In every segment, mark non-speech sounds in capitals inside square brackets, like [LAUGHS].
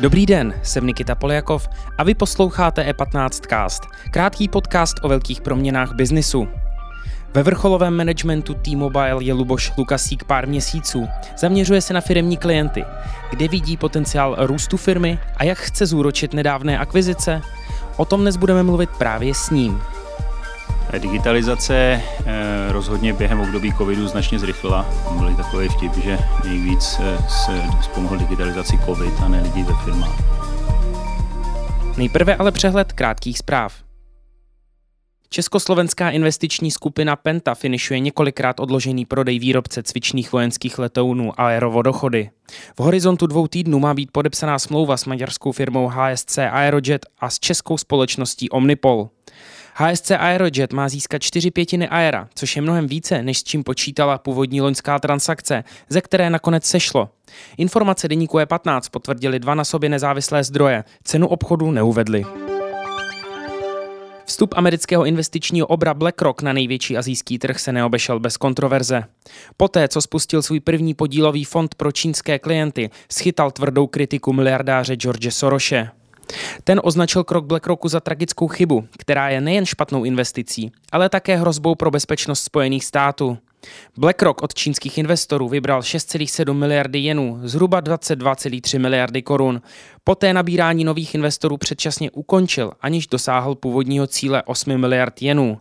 Dobrý den, jsem Nikita Poljakov a vy posloucháte E15 Cast, krátký podcast o velkých proměnách biznisu. Ve vrcholovém managementu T-Mobile je Luboš Lukasík pár měsíců. Zaměřuje se na firmní klienty, kde vidí potenciál růstu firmy a jak chce zúročit nedávné akvizice. O tom dnes budeme mluvit právě s ním. Digitalizace eh, rozhodně během období covidu značně zrychlila. Byly takový vtip, že nejvíc eh, se pomohl digitalizaci covid a ne lidi ve firmách. Nejprve ale přehled krátkých zpráv. Československá investiční skupina Penta finišuje několikrát odložený prodej výrobce cvičných vojenských letounů Aerovodochody. V horizontu dvou týdnů má být podepsaná smlouva s maďarskou firmou HSC Aerojet a s českou společností Omnipol. HSC Aerojet má získat čtyři pětiny aera, což je mnohem více, než s čím počítala původní loňská transakce, ze které nakonec sešlo. Informace deníku E15 potvrdili dva na sobě nezávislé zdroje, cenu obchodu neuvedli. Vstup amerického investičního obra BlackRock na největší azijský trh se neobešel bez kontroverze. Poté, co spustil svůj první podílový fond pro čínské klienty, schytal tvrdou kritiku miliardáře George Soroshe. Ten označil krok BlackRocku za tragickou chybu, která je nejen špatnou investicí, ale také hrozbou pro bezpečnost Spojených států. BlackRock od čínských investorů vybral 6,7 miliardy jenů, zhruba 22,3 miliardy korun. Poté nabírání nových investorů předčasně ukončil, aniž dosáhl původního cíle 8 miliard jenů.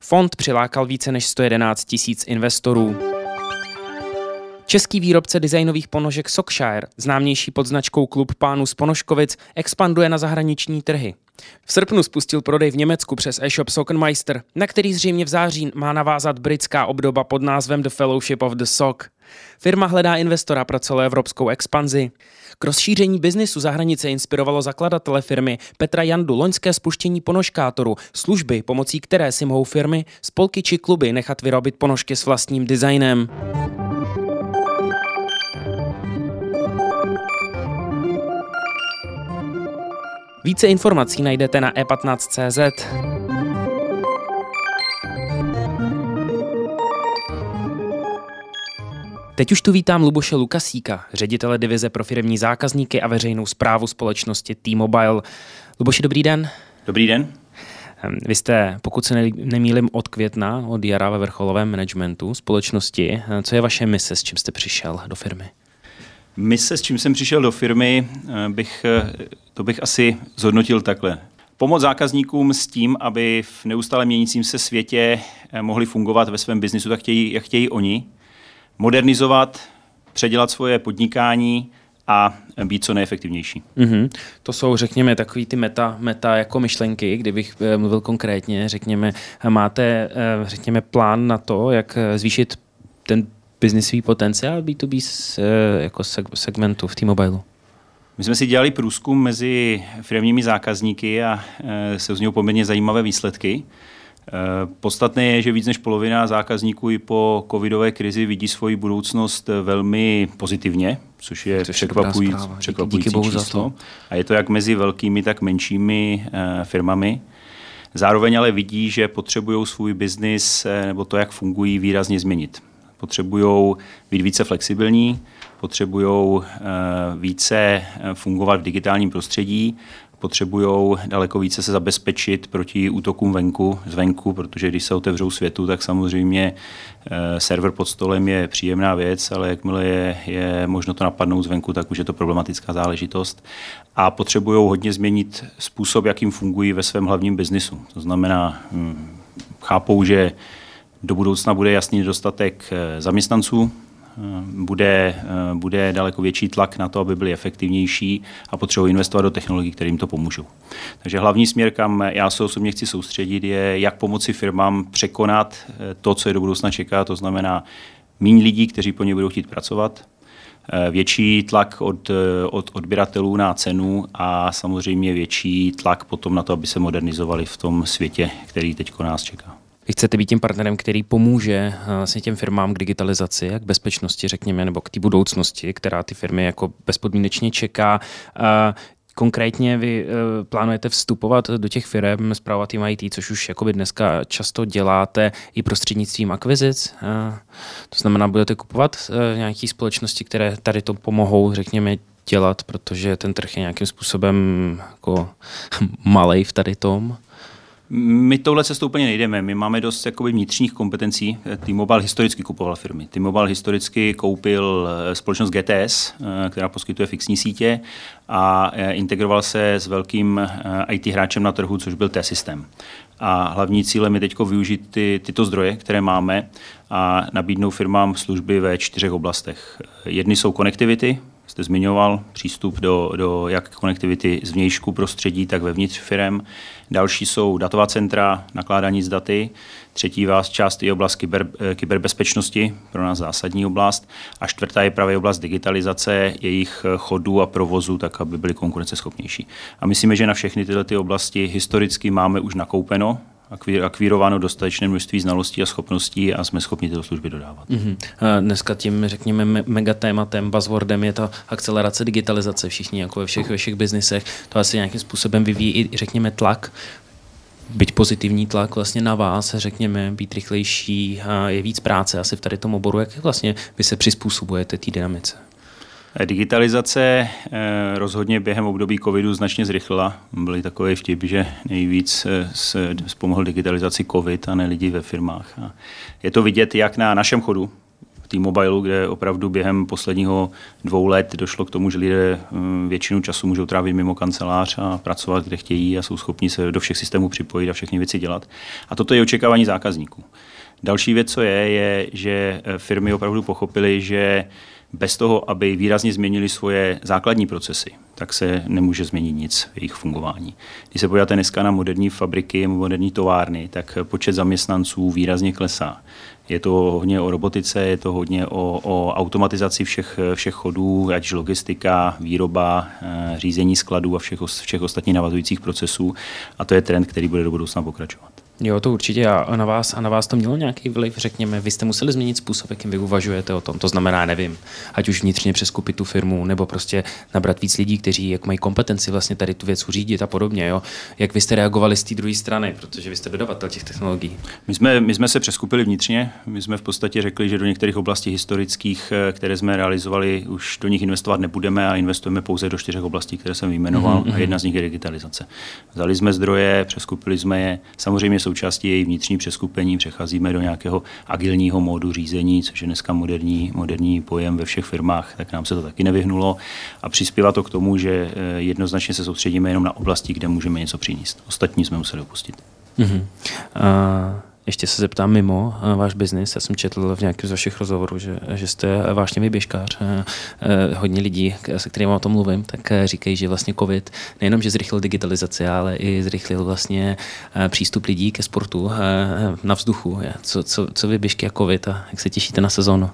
Fond přilákal více než 111 tisíc investorů. Český výrobce designových ponožek Sockshire, známější pod značkou Klub pánů z Ponožkovic, expanduje na zahraniční trhy. V srpnu spustil prodej v Německu přes e-shop Sockenmeister, na který zřejmě v září má navázat britská obdoba pod názvem The Fellowship of the Sock. Firma hledá investora pro celoevropskou expanzi. K rozšíření biznisu za hranice inspirovalo zakladatele firmy Petra Jandu loňské spuštění ponožkátoru, služby, pomocí které si mohou firmy, spolky či kluby nechat vyrobit ponožky s vlastním designem. Více informací najdete na e15.cz. Teď už tu vítám Luboše Lukasíka, ředitele divize pro firmní zákazníky a veřejnou zprávu společnosti T-Mobile. Luboši, dobrý den. Dobrý den. Ehm, vy jste, pokud se nemýlim, od května, od jara ve vrcholovém managementu společnosti. Ehm, co je vaše mise, s čím jste přišel do firmy? Mise, s čím jsem přišel do firmy, eh, bych, eh, to bych asi zhodnotil takhle. Pomoc zákazníkům s tím, aby v neustále měnícím se světě eh, mohli fungovat ve svém biznisu, tak chtějí, jak chtějí oni. Modernizovat, předělat svoje podnikání a být co nejefektivnější. Mm-hmm. To jsou, řekněme, takový ty meta, meta jako myšlenky, kdybych mluvil konkrétně, řekněme, máte, řekněme, plán na to, jak zvýšit ten biznisový potenciál B2B eh, jako segmentu v T-Mobile? My jsme si dělali průzkum mezi firmními zákazníky a eh, se z něho poměrně zajímavé výsledky. Eh, podstatné je, že víc než polovina zákazníků i po covidové krizi vidí svoji budoucnost velmi pozitivně, což je překvapující, překvapující díky, díky číslo. A je to jak mezi velkými, tak menšími firmami. Zároveň ale vidí, že potřebují svůj biznis nebo to, jak fungují, výrazně změnit potřebují být více flexibilní, potřebují eh, více eh, fungovat v digitálním prostředí, potřebují daleko více se zabezpečit proti útokům venku, zvenku, protože když se otevřou světu, tak samozřejmě eh, server pod stolem je příjemná věc, ale jakmile je, je možno to napadnout zvenku, tak už je to problematická záležitost. A potřebují hodně změnit způsob, jakým fungují ve svém hlavním biznisu. To znamená, hm, chápou, že do budoucna bude jasný nedostatek zaměstnanců, bude, eh, bude daleko větší tlak na to, aby byli efektivnější a potřebují investovat do technologií, které jim to pomůžou. Takže hlavní směr, kam já se osobně chci soustředit, je, jak pomoci firmám překonat to, co je do budoucna čeká, to znamená méně lidí, kteří po ně budou chtít pracovat, větší tlak od, od odběratelů na cenu a samozřejmě větší tlak potom na to, aby se modernizovali v tom světě, který teď nás čeká. Vy chcete být tím partnerem, který pomůže eh, vlastně těm firmám k digitalizaci, k bezpečnosti, řekněme, nebo k té budoucnosti, která ty firmy jako bezpodmínečně čeká. Konkrétně vy e, plánujete vstupovat do těch firm, zpravovat jim IT, což už jakoby dneska často děláte i prostřednictvím akvizic. To znamená, budete kupovat nějaké společnosti, které tady to pomohou, řekněme, dělat, protože ten trh je nějakým způsobem jako [LAUGHS] malej v tady tom. My touhle cestou úplně nejdeme. My máme dost jakoby, vnitřních kompetencí. T-Mobile historicky kupoval firmy. T-Mobile historicky koupil eh, společnost GTS, eh, která poskytuje fixní sítě a eh, integroval se s velkým IT hráčem na trhu, což byl T-System. A hlavní cílem je teď využít ty, tyto zdroje, které máme a nabídnout firmám služby ve čtyřech oblastech. Jedny jsou konektivity, jste zmiňoval, přístup do, do jak konektivity z vnějšku prostředí, tak vevnitř firm. Další jsou datová centra, nakládání s daty. Třetí vás část je oblast kyber, eh, kyberbezpečnosti, pro nás zásadní oblast. A čtvrtá je právě oblast digitalizace jejich chodů a provozu, tak aby byly konkurenceschopnější. A myslíme, že na všechny tyhle ty oblasti historicky máme už nakoupeno akvírováno dostatečné množství znalostí a schopností a jsme schopni tyto služby dodávat. Mm-hmm. Dneska tím, řekněme, megatématem, buzzwordem je to akcelerace digitalizace. Všichni, jako ve všech, ve všech biznisech, to asi nějakým způsobem vyvíjí i, řekněme, tlak byť pozitivní tlak vlastně na vás, řekněme, být rychlejší, je víc práce asi v tady tom oboru. Jak vlastně vy se přizpůsobujete té dynamice? Digitalizace eh, rozhodně během období covidu značně zrychlila. Byly takové vtip, že nejvíc eh, se pomohl digitalizaci covid a ne lidi ve firmách. A je to vidět jak na našem chodu, T-Mobile, kde opravdu během posledního dvou let došlo k tomu, že lidé eh, většinu času můžou trávit mimo kancelář a pracovat, kde chtějí a jsou schopni se do všech systémů připojit a všechny věci dělat. A toto je očekávání zákazníků. Další věc, co je, je, že firmy opravdu pochopily, že bez toho, aby výrazně změnili svoje základní procesy, tak se nemůže změnit nic v jejich fungování. Když se podíváte dneska na moderní fabriky, moderní továrny, tak počet zaměstnanců výrazně klesá. Je to hodně o robotice, je to hodně o, o automatizaci všech, všech chodů, ať logistika, výroba, eh, řízení skladů a všech, všech ostatních navazujících procesů. A to je trend, který bude do budoucna pokračovat. Jo, to určitě a na vás, a na vás to mělo nějaký vliv, řekněme, vy jste museli změnit způsob, jakým vy uvažujete o tom, to znamená, nevím, ať už vnitřně přeskupit tu firmu, nebo prostě nabrat víc lidí, kteří jak mají kompetenci vlastně tady tu věc uřídit a podobně, jo. Jak vy jste reagovali z té druhé strany, protože vy jste dodavatel těch technologií? My jsme, my jsme se přeskupili vnitřně, my jsme v podstatě řekli, že do některých oblastí historických, eh, které jsme realizovali, už do nich investovat nebudeme a investujeme pouze do čtyřech oblastí, které jsem vyjmenoval mm-hmm. a jedna z nich je digitalizace. Vzali jsme zdroje, přeskupili jsme je, samozřejmě součástí její vnitřní přeskupení přecházíme do nějakého agilního módu řízení, což je dneska moderní, moderní pojem ve všech firmách, tak nám se to taky nevyhnulo. A přispívá to k tomu, že eh, jednoznačně se soustředíme jenom na oblasti, kde můžeme něco přinést. Ostatní jsme museli opustit. Mm-hmm. Uh ještě se zeptám mimo uh, váš biznis. Já jsem četl v nějakém z vašich rozhovorů, že, že jste vášně běžkář. Uh, uh, hodně lidí, se kterými o tom mluvím, tak říkají, že vlastně COVID nejenom, že zrychlil digitalizaci, ale i zrychlil vlastně přístup lidí ke sportu na vzduchu. Co, co, co vy běžky a COVID a jak se těšíte na sezónu?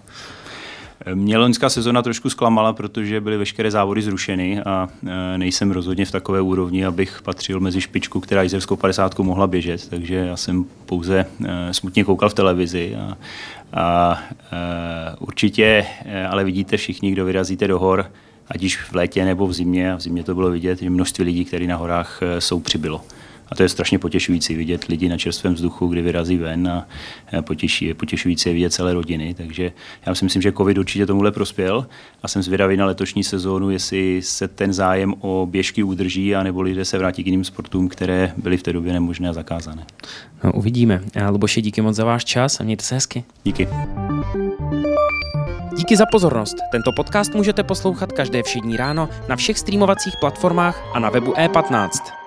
Mě loňská sezona trošku zklamala, protože byly veškeré závody zrušeny a e, nejsem rozhodně v takové úrovni, abych patřil mezi špičku, která jízerskou 50 mohla běžet, takže já jsem pouze e, smutně koukal v televizi a, a e, určitě, ale vidíte všichni, kdo vyrazíte do hor, ať již v létě nebo v zimě, a v zimě to bylo vidět, že množství lidí, kteří na horách jsou, přibylo. A to je strašně potěšující vidět lidi na čerstvém vzduchu, kdy vyrazí ven a potěší, je potěšující vidět celé rodiny. Takže já si myslím, že COVID určitě tomuhle prospěl a jsem zvědavý na letošní sezónu, jestli se ten zájem o běžky udrží a nebo lidé se vrátí k jiným sportům, které byly v té době nemožné a zakázané. No, uvidíme. Luboši, díky moc za váš čas a mějte se hezky. Díky. Díky za pozornost. Tento podcast můžete poslouchat každé všední ráno na všech streamovacích platformách a na webu e15.